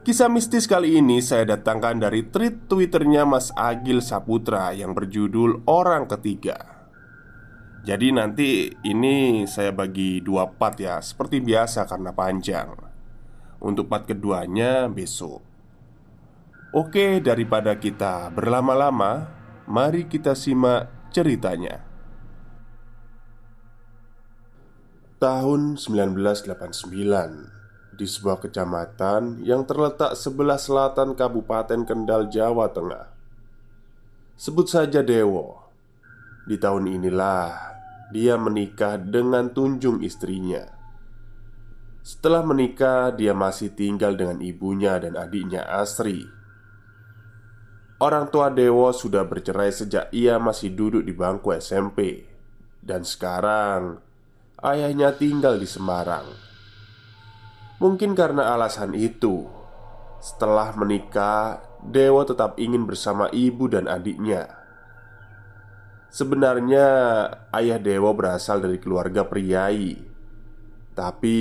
Kisah mistis kali ini saya datangkan dari tweet twitternya Mas Agil Saputra yang berjudul Orang Ketiga. Jadi nanti ini saya bagi dua part ya Seperti biasa karena panjang. Untuk part keduanya besok. Oke daripada kita berlama-lama Mari kita simak ceritanya. Tahun 1989 di sebuah kecamatan yang terletak sebelah selatan Kabupaten Kendal, Jawa Tengah. Sebut saja Dewo. Di tahun inilah dia menikah dengan Tunjung istrinya. Setelah menikah, dia masih tinggal dengan ibunya dan adiknya Asri. Orang tua Dewo sudah bercerai sejak ia masih duduk di bangku SMP, dan sekarang ayahnya tinggal di Semarang. Mungkin karena alasan itu, setelah menikah, Dewa tetap ingin bersama ibu dan adiknya. Sebenarnya, ayah Dewa berasal dari keluarga priai, tapi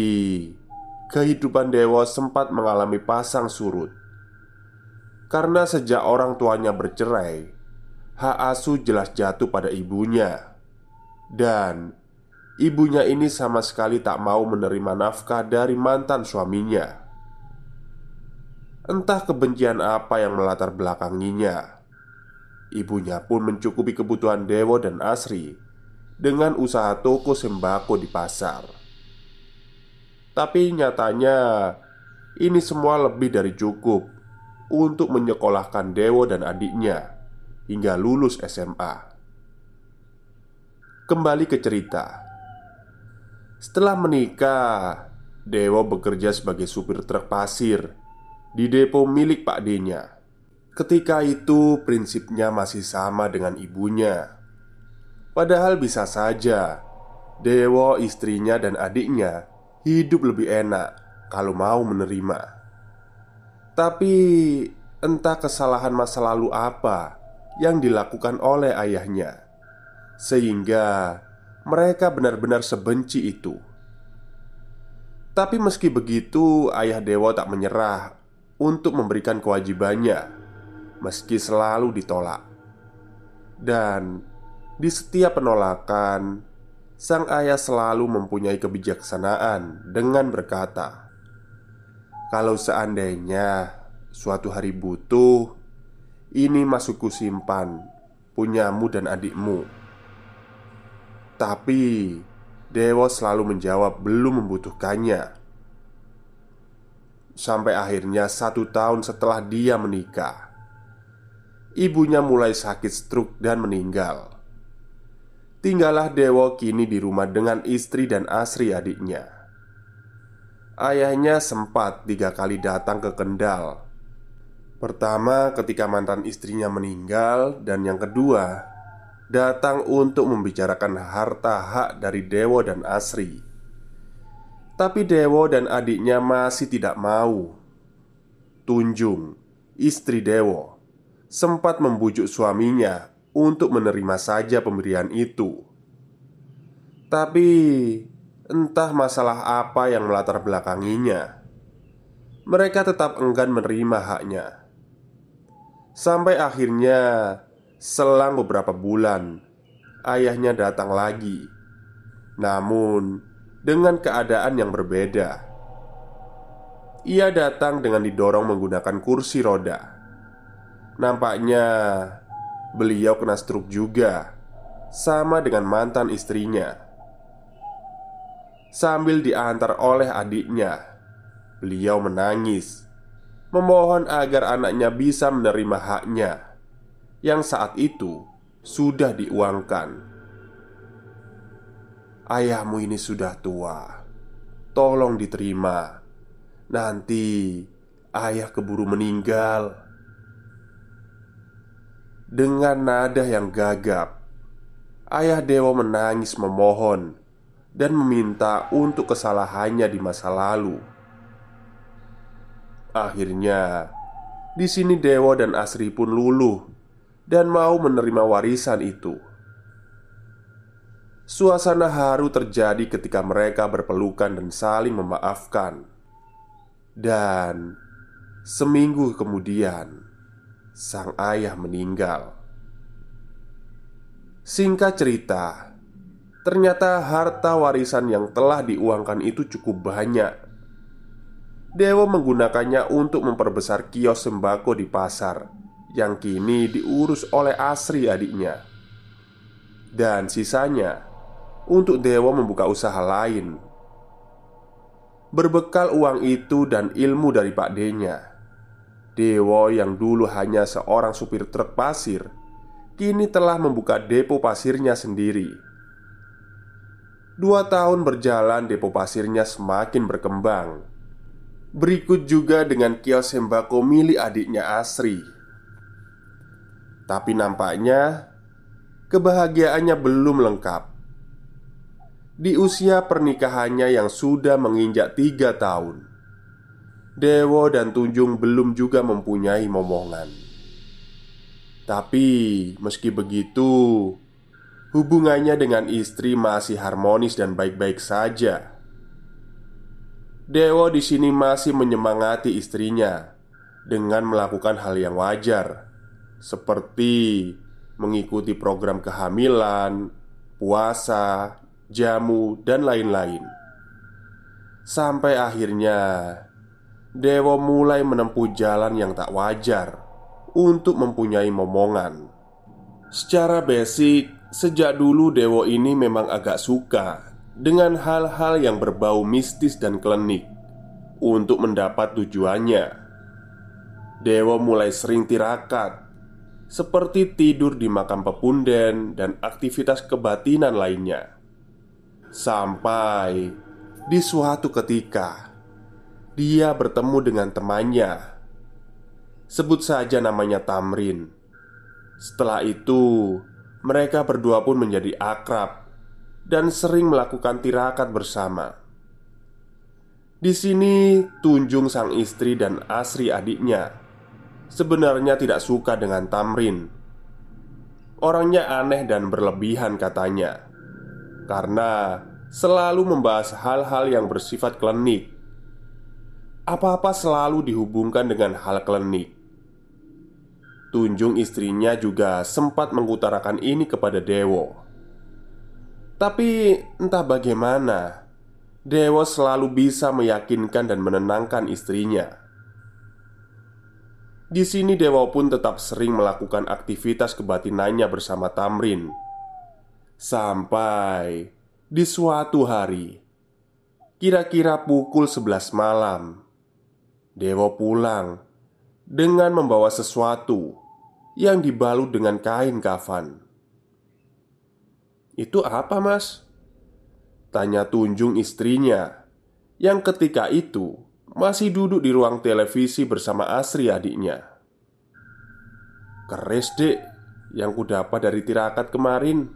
kehidupan Dewa sempat mengalami pasang surut. Karena sejak orang tuanya bercerai, hak asuh jelas jatuh pada ibunya, dan Ibunya ini sama sekali tak mau menerima nafkah dari mantan suaminya. Entah kebencian apa yang melatar belakanginya. Ibunya pun mencukupi kebutuhan Dewo dan Asri dengan usaha toko sembako di pasar. Tapi nyatanya, ini semua lebih dari cukup untuk menyekolahkan Dewo dan adiknya hingga lulus SMA. Kembali ke cerita. Setelah menikah, Dewo bekerja sebagai supir truk pasir di depo milik Pak D-nya. Ketika itu, prinsipnya masih sama dengan ibunya. Padahal bisa saja Dewo, istrinya, dan adiknya hidup lebih enak kalau mau menerima. Tapi entah kesalahan masa lalu apa yang dilakukan oleh ayahnya, sehingga mereka benar-benar sebenci itu. Tapi meski begitu, ayah Dewa tak menyerah untuk memberikan kewajibannya, meski selalu ditolak. Dan di setiap penolakan, sang ayah selalu mempunyai kebijaksanaan dengan berkata, "Kalau seandainya suatu hari butuh, ini masukku simpan, punyamu dan adikmu." Tapi Dewa selalu menjawab belum membutuhkannya. Sampai akhirnya satu tahun setelah dia menikah Ibunya mulai sakit stroke dan meninggal. Tinggallah Dewo kini di rumah dengan istri dan Asri adiknya. Ayahnya sempat tiga kali datang ke Kendal. Pertama ketika mantan istrinya meninggal Dan yang kedua datang untuk membicarakan harta hak dari Dewo dan Asri. Tapi Dewo dan adiknya masih tidak mau. Tunjung, istri Dewo, sempat membujuk suaminya untuk menerima saja pemberian itu. Tapi entah masalah apa yang melatar belakanginya, mereka tetap enggan menerima haknya. Sampai akhirnya Selang beberapa bulan, ayahnya datang lagi, namun dengan keadaan yang berbeda. Ia datang dengan didorong menggunakan kursi roda. Nampaknya beliau kena stroke juga, sama dengan mantan istrinya. Sambil diantar oleh adiknya, beliau menangis, memohon agar anaknya bisa menerima haknya yang saat itu sudah diuangkan. Ayahmu ini sudah tua, tolong diterima. Nanti ayah keburu meninggal. Dengan nada yang gagap, ayah Dewa menangis memohon dan meminta untuk kesalahannya di masa lalu. Akhirnya, di sini Dewa dan Asri pun luluh dan mau menerima warisan itu. Suasana haru terjadi ketika mereka berpelukan dan saling memaafkan. Dan seminggu kemudian, sang ayah meninggal. Singkat cerita, ternyata harta warisan yang telah diuangkan itu cukup banyak. Dewa menggunakannya untuk memperbesar kios sembako di pasar yang kini diurus oleh Asri adiknya. Dan sisanya untuk Dewa membuka usaha lain. Berbekal uang itu dan ilmu dari Pak D-nya, Dewo yang dulu hanya seorang supir truk pasir, kini telah membuka depo pasirnya sendiri. Dua tahun berjalan, depo pasirnya semakin berkembang. Berikut juga dengan kios sembako milik adiknya Asri tapi nampaknya kebahagiaannya belum lengkap. Di usia pernikahannya yang sudah menginjak tiga tahun, Dewo dan Tunjung belum juga mempunyai momongan. Tapi meski begitu, hubungannya dengan istri masih harmonis dan baik-baik saja. Dewo di sini masih menyemangati istrinya dengan melakukan hal yang wajar seperti mengikuti program kehamilan, puasa, jamu, dan lain-lain. Sampai akhirnya Dewo mulai menempuh jalan yang tak wajar untuk mempunyai momongan. Secara basic, sejak dulu Dewo ini memang agak suka dengan hal-hal yang berbau mistis dan klinik untuk mendapat tujuannya. Dewo mulai sering tirakat seperti tidur di makam pepunden dan aktivitas kebatinan lainnya. Sampai di suatu ketika, dia bertemu dengan temannya. Sebut saja namanya Tamrin. Setelah itu, mereka berdua pun menjadi akrab dan sering melakukan tirakat bersama. Di sini, Tunjung sang istri dan Asri adiknya sebenarnya tidak suka dengan Tamrin. Orangnya aneh dan berlebihan katanya, karena selalu membahas hal-hal yang bersifat klinik. Apa-apa selalu dihubungkan dengan hal klinik. Tunjung istrinya juga sempat mengutarakan ini kepada Dewo. Tapi entah bagaimana, Dewo selalu bisa meyakinkan dan menenangkan istrinya. Di sini Dewa pun tetap sering melakukan aktivitas kebatinannya bersama Tamrin Sampai di suatu hari Kira-kira pukul 11 malam Dewa pulang Dengan membawa sesuatu Yang dibalut dengan kain kafan Itu apa mas? Tanya Tunjung istrinya Yang ketika itu masih duduk di ruang televisi bersama Asri adiknya. Keres dek, yang kudapat dari tirakat kemarin?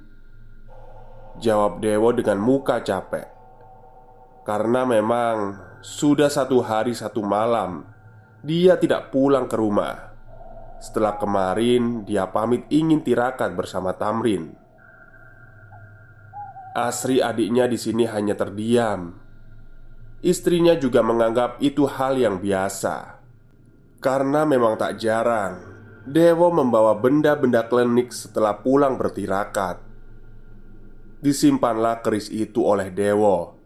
Jawab Dewo dengan muka capek Karena memang sudah satu hari satu malam Dia tidak pulang ke rumah Setelah kemarin dia pamit ingin tirakat bersama Tamrin Asri adiknya di sini hanya terdiam Istrinya juga menganggap itu hal yang biasa. Karena memang tak jarang Dewo membawa benda-benda klinik setelah pulang bertirakat. Disimpanlah keris itu oleh Dewo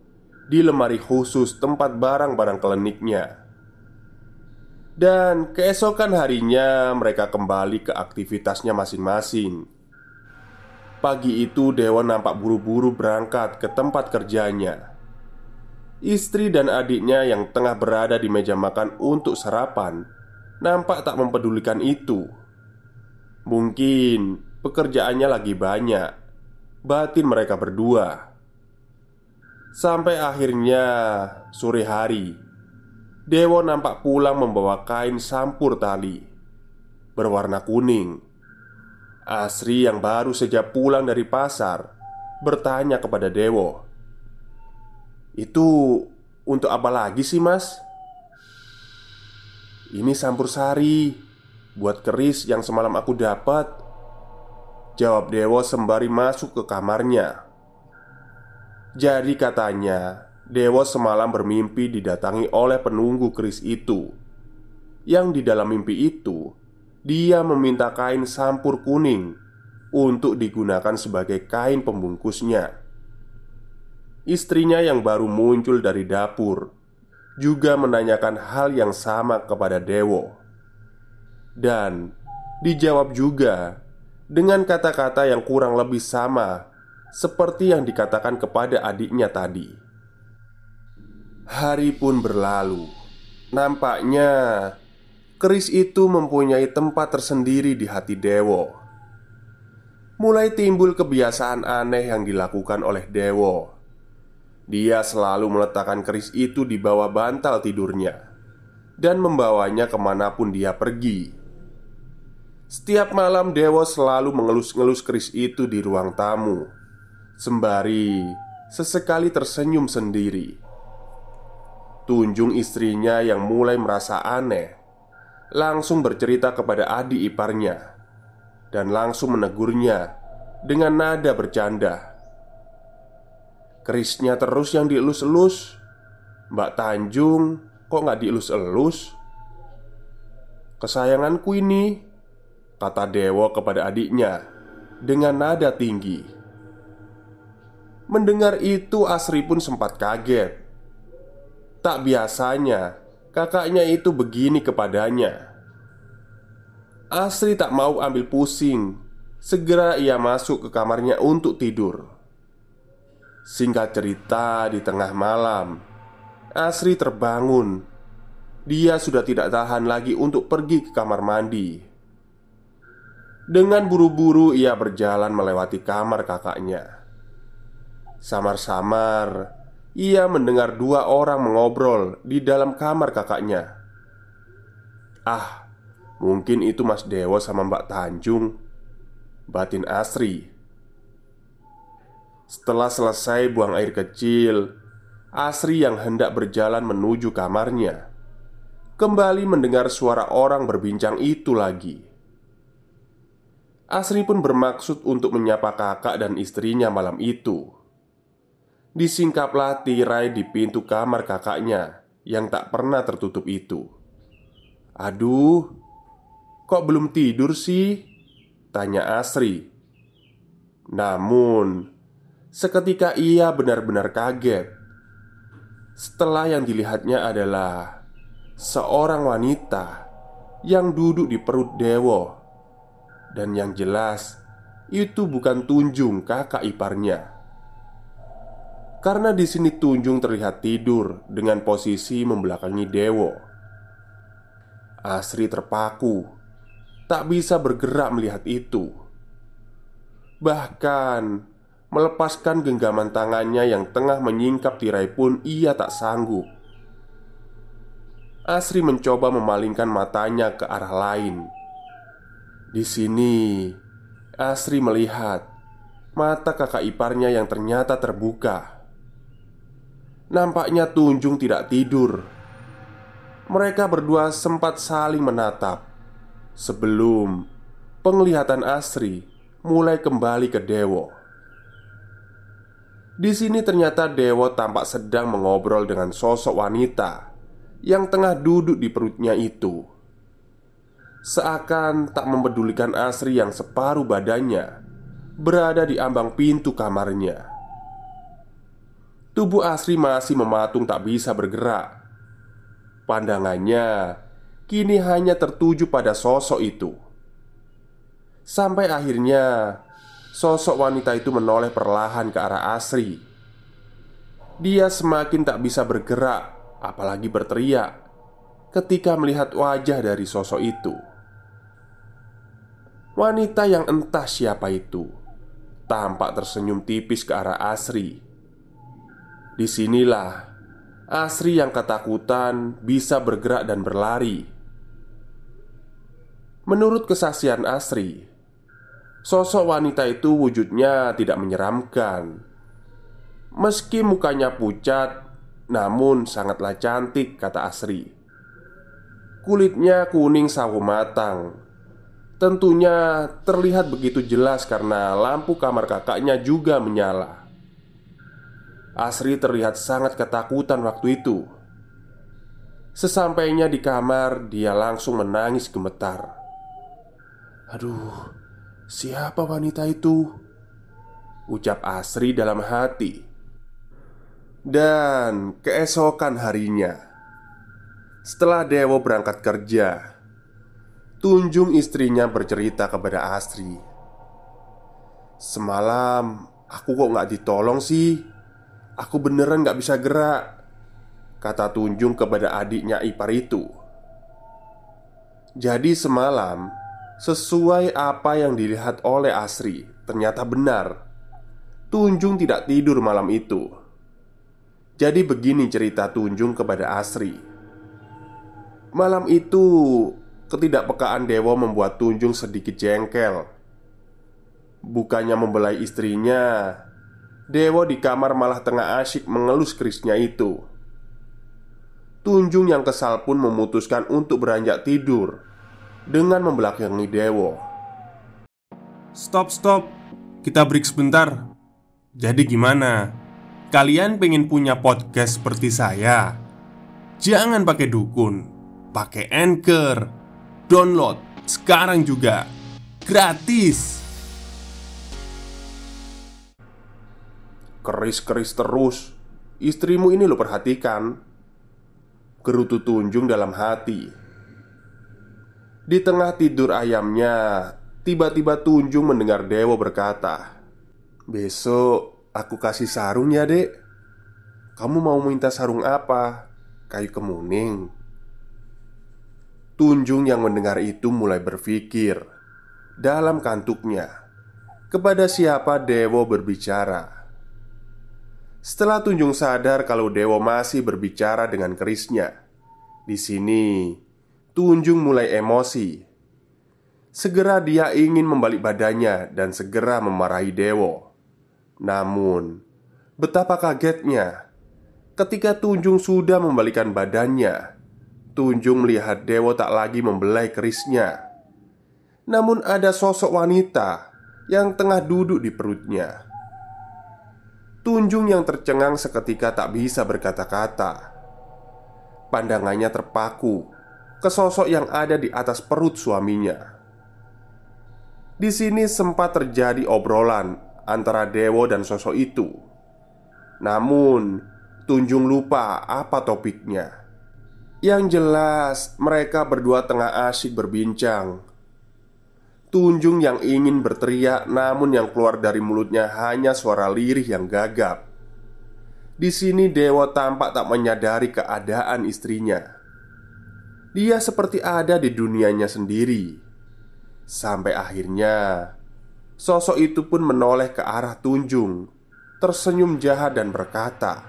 Di lemari khusus tempat barang-barang kliniknya Dan keesokan harinya mereka kembali ke aktivitasnya masing-masing. Pagi itu Dewo nampak buru-buru berangkat ke tempat kerjanya Istri dan adiknya yang tengah berada di meja makan untuk sarapan Nampak tak mempedulikan itu Mungkin pekerjaannya lagi banyak batin mereka berdua. Sampai akhirnya sore hari, Dewo nampak pulang membawa kain sampur tali berwarna kuning. Asri yang baru saja pulang dari pasar bertanya kepada Dewo, "Itu untuk apa lagi sih, Mas?" "Ini sampur sari buat keris yang semalam aku dapat." Jawab Dewo sembari masuk ke kamarnya Jadi katanya Dewo semalam bermimpi didatangi oleh penunggu keris itu Yang di dalam mimpi itu Dia meminta kain sampur kuning Untuk digunakan sebagai kain pembungkusnya Istrinya yang baru muncul dari dapur Juga menanyakan hal yang sama kepada Dewo Dan dijawab juga dengan kata-kata yang kurang lebih sama seperti yang dikatakan kepada adiknya tadi. Hari pun berlalu. Nampaknya keris itu mempunyai tempat tersendiri di hati Dewo. Mulai timbul kebiasaan aneh yang dilakukan oleh Dewo. Dia selalu meletakkan keris itu di bawah bantal tidurnya dan membawanya ke mana pun dia pergi. Setiap malam Dewo selalu mengelus-ngelus keris itu di ruang tamu Sembari sesekali tersenyum sendiri Tunjung istrinya yang mulai merasa aneh Langsung bercerita kepada adik iparnya Dan langsung menegurnya Dengan nada bercanda Kerisnya terus yang dielus-elus. Mbak Tanjung kok nggak dielus-elus? Kesayanganku ini Kata Dewo kepada adiknya Dengan nada tinggi. Mendengar itu Asri pun sempat kaget. Tak biasanya Kakaknya itu begini kepadanya. Asri tak mau ambil pusing. Segera ia masuk ke kamarnya untuk tidur Singkat cerita di tengah malam Asri terbangun. Dia sudah tidak tahan lagi untuk pergi ke kamar mandi. Dengan buru-buru ia berjalan melewati kamar kakaknya. Samar-samar Ia mendengar dua orang mengobrol di dalam kamar kakaknya. Ah, mungkin itu Mas Dewo sama Mbak Tanjung Batin Asri Setelah selesai buang air kecil Asri yang hendak berjalan menuju kamarnya Kembali mendengar suara orang berbincang itu lagi Asri pun bermaksud untuk menyapa kakak dan istrinya malam itu. Disingkaplah tirai di pintu kamar kakaknya yang tak pernah tertutup itu. "Aduh, kok belum tidur sih?" tanya Asri. Namun, seketika ia benar-benar kaget. Setelah yang dilihatnya adalah seorang wanita yang duduk di perut Dewo dan yang jelas Itu bukan Tunjung kakak iparnya. Karena di sini Tunjung terlihat tidur Dengan posisi membelakangi Dewo Asri terpaku Tak bisa bergerak melihat itu. Bahkan Melepaskan genggaman tangannya yang tengah menyingkap tirai pun ia tak sanggup Asri mencoba memalingkan matanya ke arah lain di sini, Asri melihat mata kakak iparnya yang ternyata terbuka. Nampaknya Tunjung tidak tidur. Mereka berdua sempat saling menatap sebelum penglihatan Asri mulai kembali ke Dewo. Di sini ternyata Dewo tampak sedang mengobrol dengan sosok wanita yang tengah duduk di perutnya itu. Seakan tak mempedulikan Asri yang separuh badannya berada di ambang pintu kamarnya. Tubuh Asri masih mematung tak bisa bergerak. Pandangannya kini hanya tertuju pada sosok itu. Sampai akhirnya Sosok wanita itu menoleh perlahan ke arah Asri. Dia semakin tak bisa bergerak, apalagi berteriak, ketika melihat wajah dari sosok itu. Wanita yang entah siapa itu tampak tersenyum tipis ke arah Asri. Di sinilah Asri yang ketakutan bisa bergerak dan berlari. Menurut kesaksian Asri, Sosok wanita itu wujudnya tidak menyeramkan. Meski mukanya pucat Namun sangatlah cantik kata Asri. Kulitnya kuning sawo matang. Tentunya terlihat begitu jelas karena lampu kamar kakaknya juga menyala. Asri terlihat sangat ketakutan waktu itu. Sesampainya di kamar, dia langsung menangis gemetar. Aduh, Siapa wanita itu? Ucap Asri dalam hati. Dan keesokan harinya Setelah Dewo berangkat kerja Tunjung istrinya bercerita kepada Asri Semalam aku kok gak ditolong sih? Aku beneran gak bisa gerak Kata Tunjung kepada adiknya ipar itu. Jadi semalam Sesuai apa yang dilihat oleh Asri, ternyata benar. Tunjung tidak tidur malam itu. Jadi begini cerita Tunjung kepada Asri. Malam itu, ketidakpekaan Dewa membuat Tunjung sedikit jengkel. Bukannya membelai istrinya, Dewa di kamar malah tengah asyik mengelus kerisnya itu. Tunjung yang kesal pun memutuskan untuk beranjak tidur dengan membelakangi Dewo. Stop, stop, kita break sebentar. Jadi, gimana? Kalian pengen punya podcast seperti saya? Jangan pakai dukun, pakai anchor, download sekarang juga gratis. Keris-keris terus, istrimu ini lo perhatikan. Gerutu tunjung dalam hati di tengah tidur ayamnya, tiba-tiba Tunjung mendengar Dewo berkata, "Besok aku kasih sarung ya, Dek. Kamu mau minta sarung apa? Kayu kemuning." Tunjung yang mendengar itu mulai berpikir dalam kantuknya kepada siapa Dewo berbicara. Setelah Tunjung sadar kalau Dewo masih berbicara dengan kerisnya, di sini Tunjung mulai emosi. Segera dia ingin membalik badannya dan segera memarahi Dewo. Namun, betapa kagetnya ketika Tunjung sudah membalikan badannya. Tunjung melihat Dewo tak lagi membelai kerisnya. Namun ada sosok wanita yang tengah duduk di perutnya. Tunjung yang tercengang seketika tak bisa berkata-kata. Pandangannya terpaku ke sosok yang ada di atas perut suaminya. Di sini sempat terjadi obrolan antara Dewo dan sosok itu. Namun, Tunjung lupa apa topiknya. Yang jelas, mereka berdua tengah asyik berbincang. Tunjung yang ingin berteriak, namun yang keluar dari mulutnya hanya suara lirih yang gagap. Di sini Dewo tampak tak menyadari keadaan istrinya. Dia seperti ada di dunianya sendiri Sampai akhirnya Sosok itu pun menoleh ke arah Tunjung Tersenyum jahat dan berkata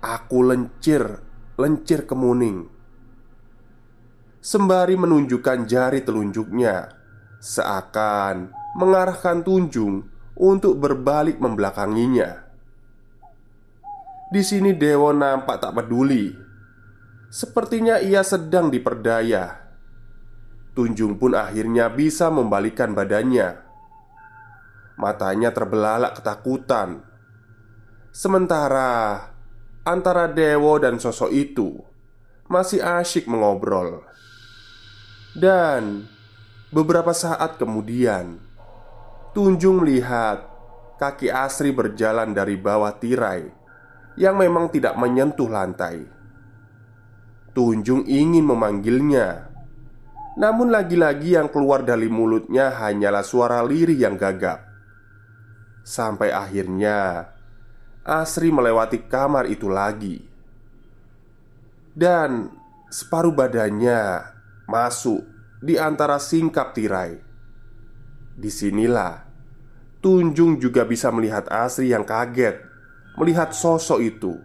Aku lencir, lencir kemuning Sembari menunjukkan jari telunjuknya seakan mengarahkan Tunjung untuk berbalik membelakanginya. Di sini Dewo nampak tak peduli. Sepertinya ia sedang diperdaya. Tunjung pun akhirnya bisa membalikkan badannya. Matanya terbelalak ketakutan. Sementara antara Dewo dan sosok itu masih asyik mengobrol. Dan beberapa saat kemudian, Tunjung melihat kaki Asri berjalan dari bawah tirai yang memang tidak menyentuh lantai. Tunjung ingin memanggilnya, namun lagi-lagi yang keluar dari mulutnya hanyalah suara lirih yang gagap. Sampai akhirnya Asri melewati kamar itu lagi, dan separuh badannya masuk di antara singkap tirai. Di sinilah Tunjung juga bisa melihat Asri yang kaget melihat sosok itu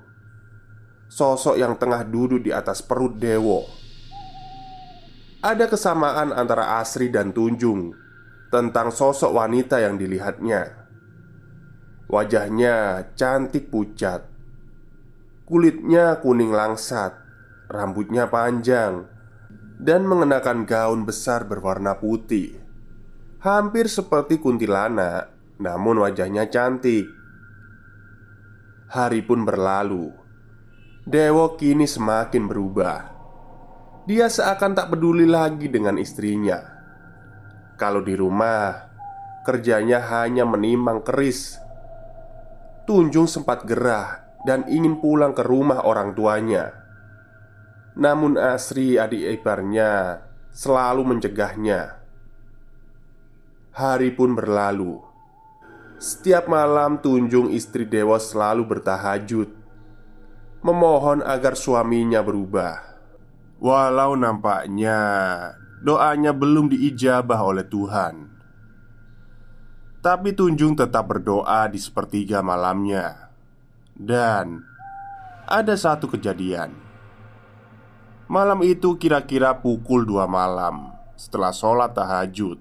Sosok yang tengah duduk di atas perut Dewo. Ada kesamaan antara Asri dan Tunjung Tentang sosok wanita yang dilihatnya. Wajahnya cantik pucat Kulitnya kuning langsat Rambutnya panjang Dan mengenakan gaun besar berwarna putih. Hampir seperti kuntilanak Namun wajahnya cantik. Hari pun berlalu. Dewo kini semakin berubah. Dia seakan tak peduli lagi dengan istrinya. Kalau di rumah, kerjanya hanya menimang keris. Tunjung sempat gerah dan ingin pulang ke rumah orang tuanya. Namun Asri adik iparnya selalu mencegahnya. Hari pun berlalu. Setiap malam Tunjung istri Dewa selalu bertahajud Memohon agar suaminya berubah. Walau nampaknya doanya belum diijabah oleh Tuhan. Tapi Tunjung tetap berdoa di sepertiga malamnya. Dan ada satu kejadian. Malam itu kira-kira pukul dua malam Setelah sholat tahajud.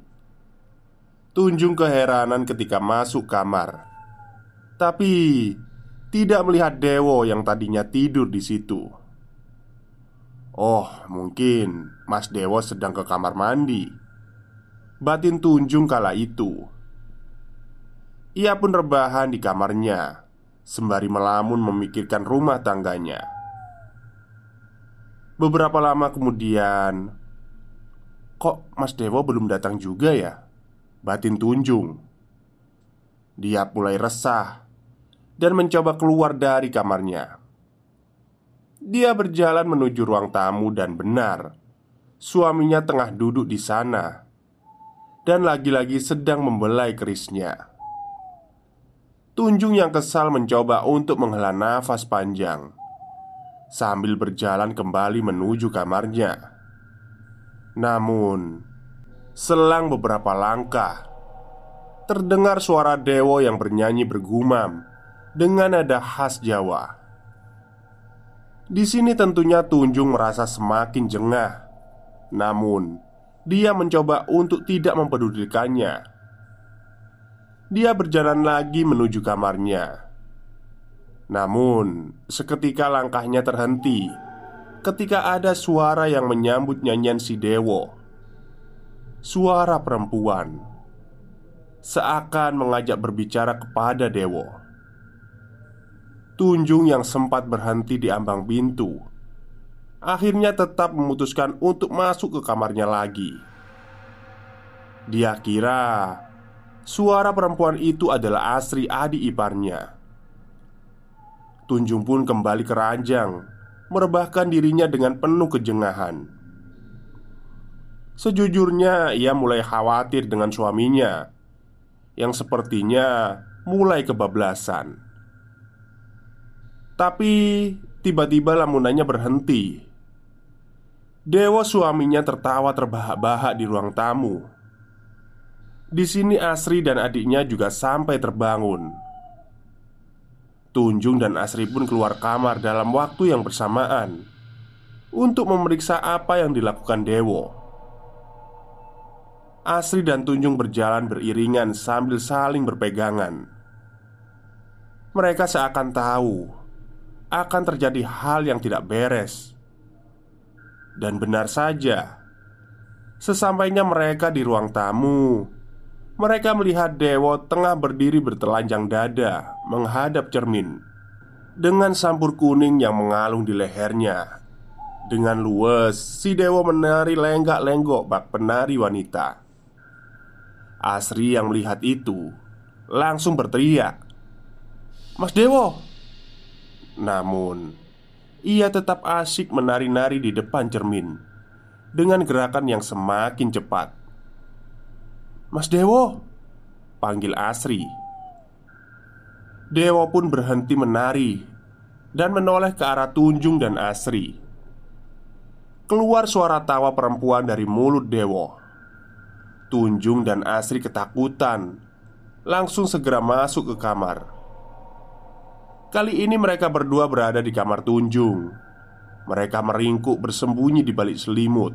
Tunjung keheranan ketika masuk kamar. Tapi Tidak melihat Dewo yang tadinya tidur di situ. Oh, mungkin Mas Dewo sedang ke kamar mandi. Batin Tunjung kala itu. Ia pun rebahan di kamarnya Sembari melamun memikirkan rumah tangganya. Beberapa lama kemudian Kok Mas Dewo belum datang juga ya? batin Tunjung. Dia mulai resah dan mencoba keluar dari kamarnya. Dia berjalan menuju ruang tamu dan benar, suaminya tengah duduk di sana dan lagi-lagi sedang membelai kerisnya. Tunjung yang kesal mencoba untuk menghela nafas panjang sambil berjalan kembali menuju kamarnya. Namun, Selang beberapa langkah Terdengar suara Dewo yang bernyanyi bergumam Dengan nada khas Jawa. Di sini tentunya Tunjung merasa semakin jengah. Namun Dia mencoba untuk tidak mempedulikannya. Dia berjalan lagi menuju kamarnya. Namun Seketika langkahnya terhenti. Ketika ada suara yang menyambut nyanyian si Dewo. Suara perempuan. Seakan mengajak berbicara kepada Dewo. Tunjung yang sempat berhenti di ambang pintu akhirnya tetap memutuskan untuk masuk ke kamarnya lagi. Dia kira suara perempuan itu adalah Asri adik iparnya. Tunjung pun kembali ke ranjang, merebahkan dirinya dengan penuh kejengahan. Sejujurnya, ia mulai khawatir dengan suaminya yang sepertinya mulai kebablasan. Tapi tiba-tiba lamunannya berhenti. Dewa suaminya tertawa terbahak-bahak di ruang tamu. Di sini Asri dan adiknya juga sampai terbangun. Tunjung dan Asri pun keluar kamar dalam waktu yang bersamaan untuk memeriksa apa yang dilakukan Dewo. Asri dan Tunjung berjalan beriringan sambil saling berpegangan. Mereka seakan tahu akan terjadi hal yang tidak beres, dan benar saja, sesampainya mereka di ruang tamu, mereka melihat Dewo tengah berdiri bertelanjang dada menghadap cermin dengan sampur kuning yang mengalung di lehernya. Dengan luwes, si Dewo menari lenggak-lenggok bak penari wanita. Asri yang melihat itu langsung berteriak, "Mas Dewo!" Namun, ia tetap asyik menari-nari di depan cermin dengan gerakan yang semakin cepat. "Mas Dewo!" panggil Asri. Dewo pun berhenti menari dan menoleh ke arah Tunjung dan Asri. Keluar suara tawa perempuan dari mulut Dewo. Tunjung dan Asri ketakutan Langsung segera masuk ke kamar Kali ini mereka berdua berada di kamar Tunjung. Mereka meringkuk bersembunyi di balik selimut.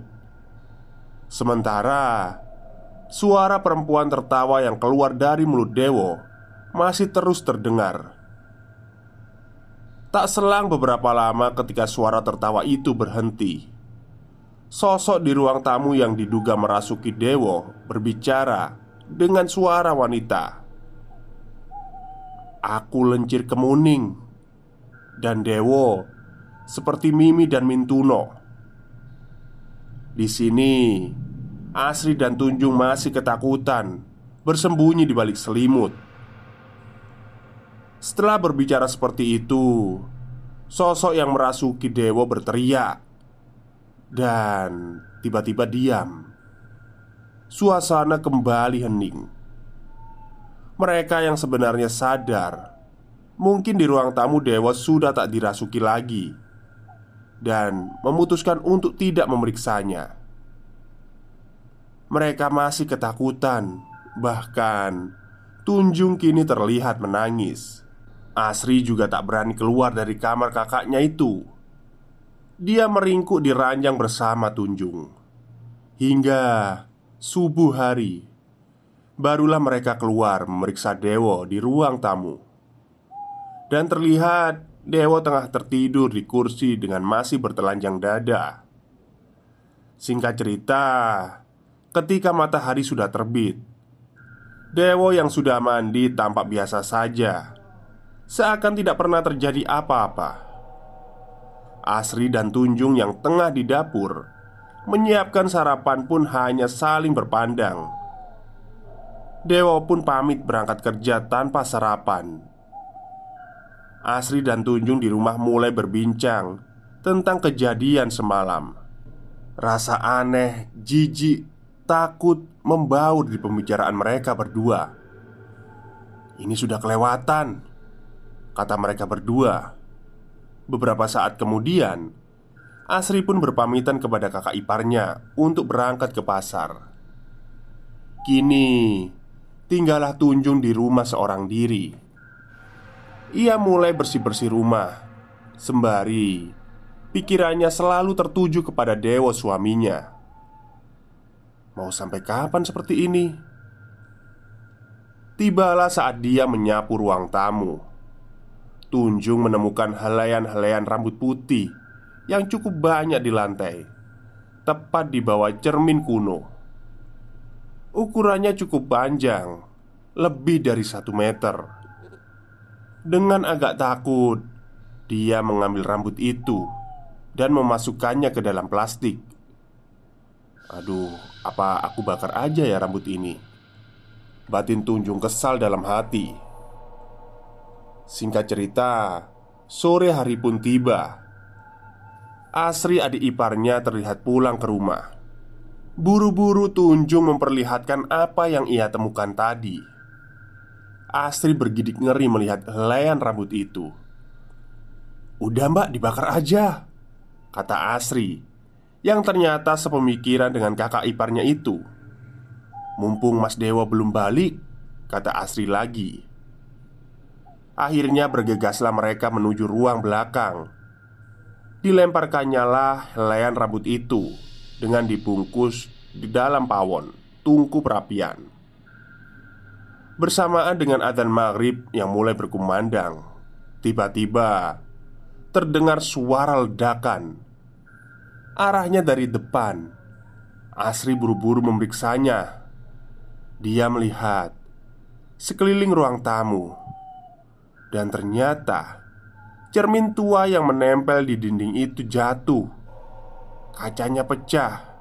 Sementara Suara perempuan tertawa yang keluar dari mulut Dewo Masih terus terdengar. Tak selang beberapa lama ketika suara tertawa itu berhenti Sosok di ruang tamu yang diduga merasuki Dewo berbicara dengan suara wanita. Aku lencir kemuning dan Dewo seperti Mimi dan Mintuno. Di sini, Asri dan Tunjung masih ketakutan, bersembunyi di balik selimut. Setelah berbicara seperti itu, sosok yang merasuki Dewo berteriak dan tiba-tiba diam. Suasana kembali hening. Mereka yang sebenarnya sadar, mungkin di ruang tamu dewa sudah tak dirasuki lagi, dan memutuskan untuk tidak memeriksanya. Mereka masih ketakutan, bahkan Tunjung kini terlihat menangis. Asri juga tak berani keluar dari kamar kakaknya itu dia meringkuk di ranjang bersama Tunjung Hingga subuh hari Barulah mereka keluar memeriksa Dewo di ruang tamu. Dan terlihat Dewo tengah tertidur di kursi dengan masih bertelanjang dada. Singkat cerita Ketika matahari sudah terbit Dewo yang sudah mandi tampak biasa saja. Seakan tidak pernah terjadi apa-apa. Asri dan Tunjung yang tengah di dapur Menyiapkan sarapan pun hanya saling berpandang Dewa pun pamit berangkat kerja tanpa sarapan. Asri dan Tunjung di rumah mulai berbincang Tentang kejadian semalam. Rasa aneh, jijik, takut membaur di pembicaraan mereka berdua. Ini sudah kelewatan Kata mereka berdua. Beberapa saat kemudian, Asri pun berpamitan kepada kakak iparnya untuk berangkat ke pasar. Kini, tinggallah Tunjung di rumah seorang diri. Ia mulai bersih-bersih rumah, sembari pikirannya selalu tertuju kepada dewa suaminya. Mau sampai kapan seperti ini? Tibalah saat dia menyapu ruang tamu. Tunjung menemukan helaian-helaian rambut putih yang cukup banyak di lantai, tepat di bawah cermin kuno. Ukurannya cukup panjang, lebih dari satu meter. Dengan agak takut, dia mengambil rambut itu dan memasukkannya ke dalam plastik. Aduh, apa aku bakar aja ya rambut ini? Batin Tunjung kesal dalam hati. Singkat cerita, sore hari pun tiba. Asri adik iparnya terlihat pulang ke rumah. Buru-buru Tunjung memperlihatkan apa yang ia temukan tadi. Asri bergidik ngeri melihat helaian rambut itu. "Udah, Mbak, dibakar aja," kata Asri, yang ternyata sepemikiran dengan kakak iparnya itu. "Mumpung Mas Dewa belum balik," kata Asri lagi. Akhirnya bergegaslah mereka menuju ruang belakang Dilemparkannya lah helaian rambut itu Dengan dibungkus di dalam pawon tungku perapian. Bersamaan dengan adzan maghrib yang mulai berkumandang, tiba-tiba terdengar suara ledakan. Arahnya dari depan. Asri buru-buru memeriksanya. Dia melihat sekeliling ruang tamu, dan ternyata cermin tua yang menempel di dinding itu jatuh. Kacanya pecah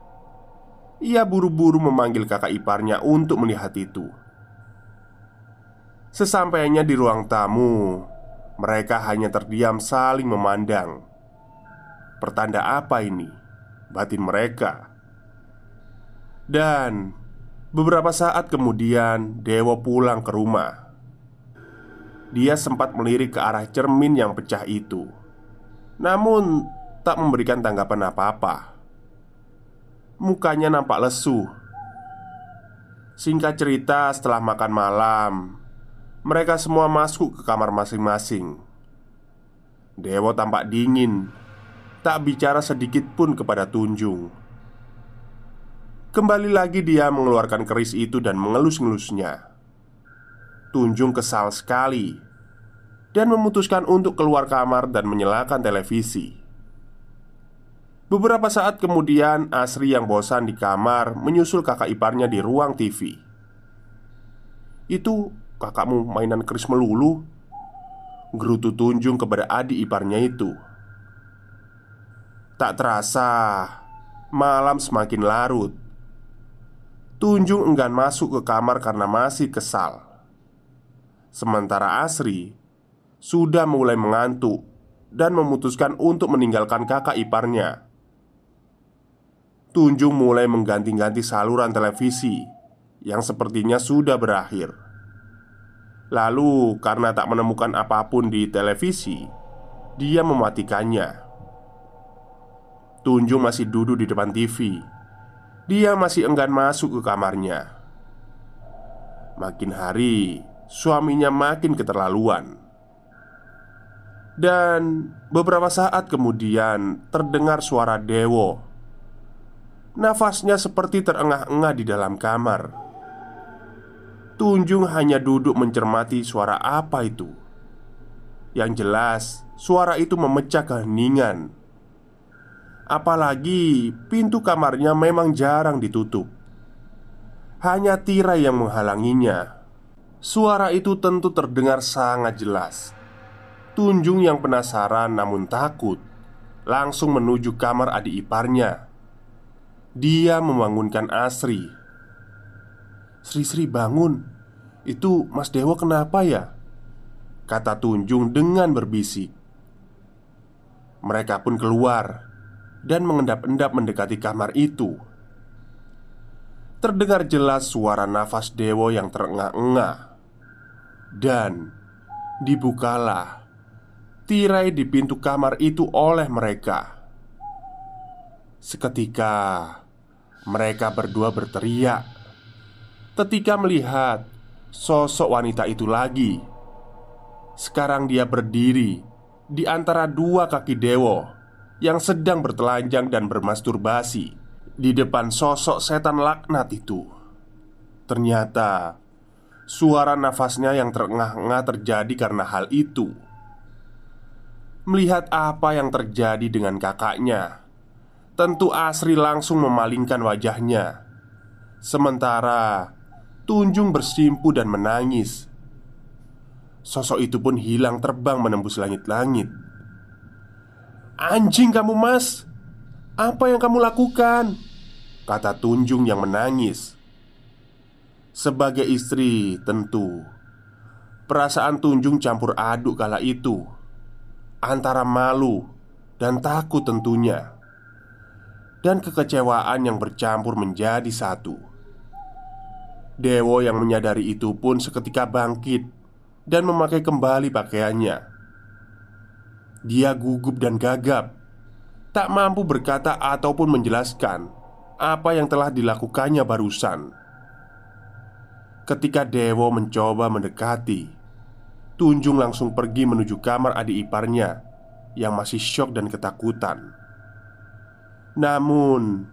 ia buru-buru memanggil kakak iparnya untuk melihat itu. Sesampainya di ruang tamu, mereka hanya terdiam saling memandang. Pertanda apa ini? Batin mereka. Dan beberapa saat kemudian, Dewo pulang ke rumah. Dia sempat melirik ke arah cermin yang pecah itu, namun tak memberikan tanggapan apa-apa. Mukanya nampak lesu. Singkat cerita setelah makan malam Mereka semua masuk ke kamar masing-masing. Dewo tampak dingin. Tak bicara sedikit pun kepada Tunjung. Kembali lagi dia mengeluarkan keris itu dan mengelus-ngelusnya. Tunjung kesal sekali Dan memutuskan untuk keluar kamar dan menyalakan televisi Beberapa saat kemudian, Asri yang bosan di kamar menyusul kakak iparnya di ruang TV. "Itu kakakmu mainan keris melulu?" Gerutu tunjung kepada adik iparnya itu. Tak terasa, malam semakin larut. Tunjung enggan masuk ke kamar karena masih kesal. Sementara Asri sudah mulai mengantuk dan memutuskan untuk meninggalkan kakak iparnya Tunjung mulai mengganti-ganti saluran televisi yang sepertinya sudah berakhir. Lalu, karena tak menemukan apa pun di televisi, dia mematikannya. Tunjung masih duduk di depan TV. Dia masih enggan masuk ke kamarnya. Makin hari, suaminya makin keterlaluan. Dan beberapa saat kemudian terdengar suara Dewo Nafasnya seperti terengah-engah di dalam kamar. Tunjung hanya duduk mencermati suara apa itu. Yang jelas, suara itu memecah keheningan. Apalagi pintu kamarnya memang jarang ditutup. Hanya tirai yang menghalanginya. Suara itu tentu terdengar sangat jelas. Tunjung yang penasaran namun takut langsung menuju kamar adik iparnya dia membangunkan Asri. Sri-sri bangun. Itu Mas Dewa kenapa ya? Kata Tunjung dengan berbisik. Mereka pun keluar Dan mengendap-endap mendekati kamar itu. Terdengar jelas suara nafas Dewo yang terengah-engah. Dan Dibukalah Tirai di pintu kamar itu oleh mereka. Seketika mereka berdua berteriak ketika melihat sosok wanita itu lagi. Sekarang dia berdiri di antara dua kaki dewo yang sedang bertelanjang dan bermasturbasi di depan sosok setan laknat itu. Ternyata suara nafasnya yang terengah-engah terjadi karena hal itu. Melihat apa yang terjadi dengan kakaknya, Tentu Asri langsung memalingkan wajahnya. Sementara Tunjung bersimpu dan menangis. Sosok itu pun hilang terbang menembus langit-langit. Anjing kamu mas! Apa yang kamu lakukan? Kata Tunjung yang menangis. Sebagai istri tentu Perasaan Tunjung campur aduk kala itu Antara malu dan takut tentunya dan kekecewaan yang bercampur menjadi satu. Dewo yang menyadari itu pun seketika bangkit dan memakai kembali pakaiannya. Dia gugup dan gagap, tak mampu berkata ataupun menjelaskan apa yang telah dilakukannya barusan. Ketika Dewo mencoba mendekati, Tunjung langsung pergi menuju kamar adik iparnya yang masih syok dan ketakutan. Namun,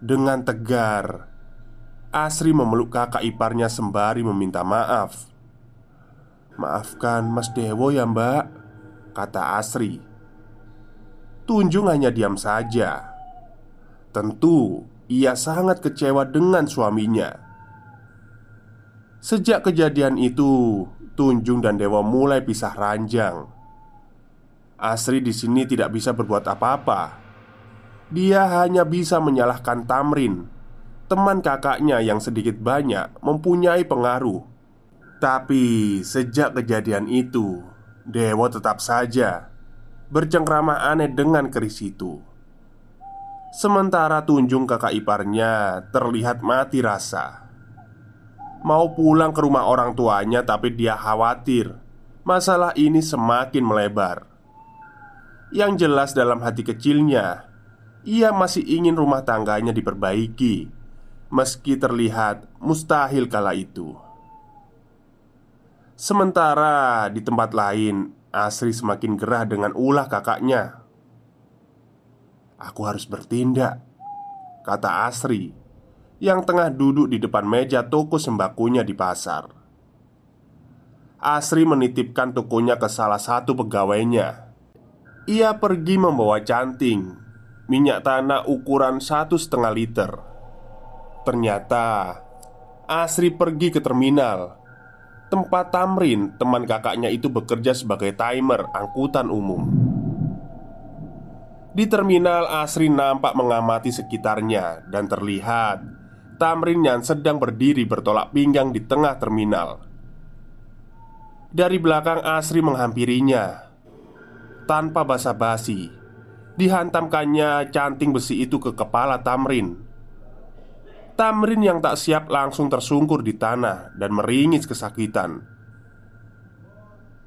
dengan tegar Asri memeluk kakak iparnya sembari meminta maaf. Maafkan Mas Dewo ya mbak Kata Asri. Tunjung hanya diam saja. Tentu ia sangat kecewa dengan suaminya. Sejak kejadian itu Tunjung dan Dewa mulai pisah ranjang. Asri di sini tidak bisa berbuat apa-apa Dia hanya bisa menyalahkan Tamrin Teman kakaknya yang sedikit banyak mempunyai pengaruh tapi sejak kejadian itu, Dewo tetap saja bercengkrama aneh dengan keris itu. Sementara Tunjung kakak iparnya terlihat mati rasa. Mau pulang ke rumah orang tuanya, tapi dia khawatir masalah ini semakin melebar. Yang jelas, dalam hati kecilnya, ia masih ingin rumah tangganya diperbaiki, meski terlihat mustahil kala itu. Sementara di tempat lain, Asri semakin gerah dengan ulah kakaknya. "Aku harus bertindak," kata Asri yang tengah duduk di depan meja toko sembakunya di pasar. Asri menitipkan tokonya ke salah satu pegawainya. Ia pergi membawa canting minyak tanah ukuran satu setengah liter. Ternyata Asri pergi ke terminal Tempat Tamrin, teman kakaknya itu bekerja sebagai timer angkutan umum. Di terminal, Asri nampak mengamati sekitarnya dan terlihat Tamrin yang sedang berdiri bertolak pinggang di tengah terminal. Dari belakang, Asri menghampirinya tanpa basa-basi. Dihantamkannya canting besi itu ke kepala Tamrin Tamrin yang tak siap langsung tersungkur di tanah dan meringis kesakitan.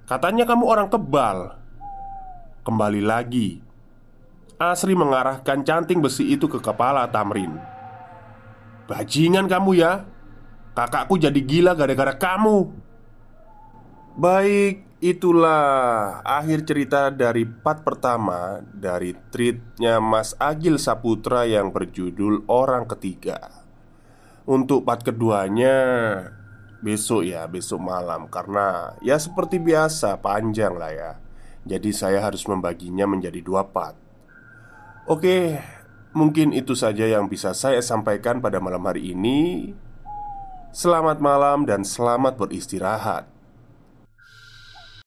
Katanya kamu orang kebal. Kembali lagi, Asri mengarahkan canting besi itu ke kepala Tamrin. Bajingan kamu ya, kakakku jadi gila gara-gara kamu. Baik, itulah akhir cerita dari part pertama dari tweetnya Mas Agil Saputra yang berjudul Orang Ketiga. Untuk part keduanya besok ya, besok malam. Karena ya seperti biasa panjang lah ya. Jadi saya harus membaginya menjadi dua part. Oke, mungkin itu saja yang bisa saya sampaikan pada malam hari ini. Selamat malam dan selamat beristirahat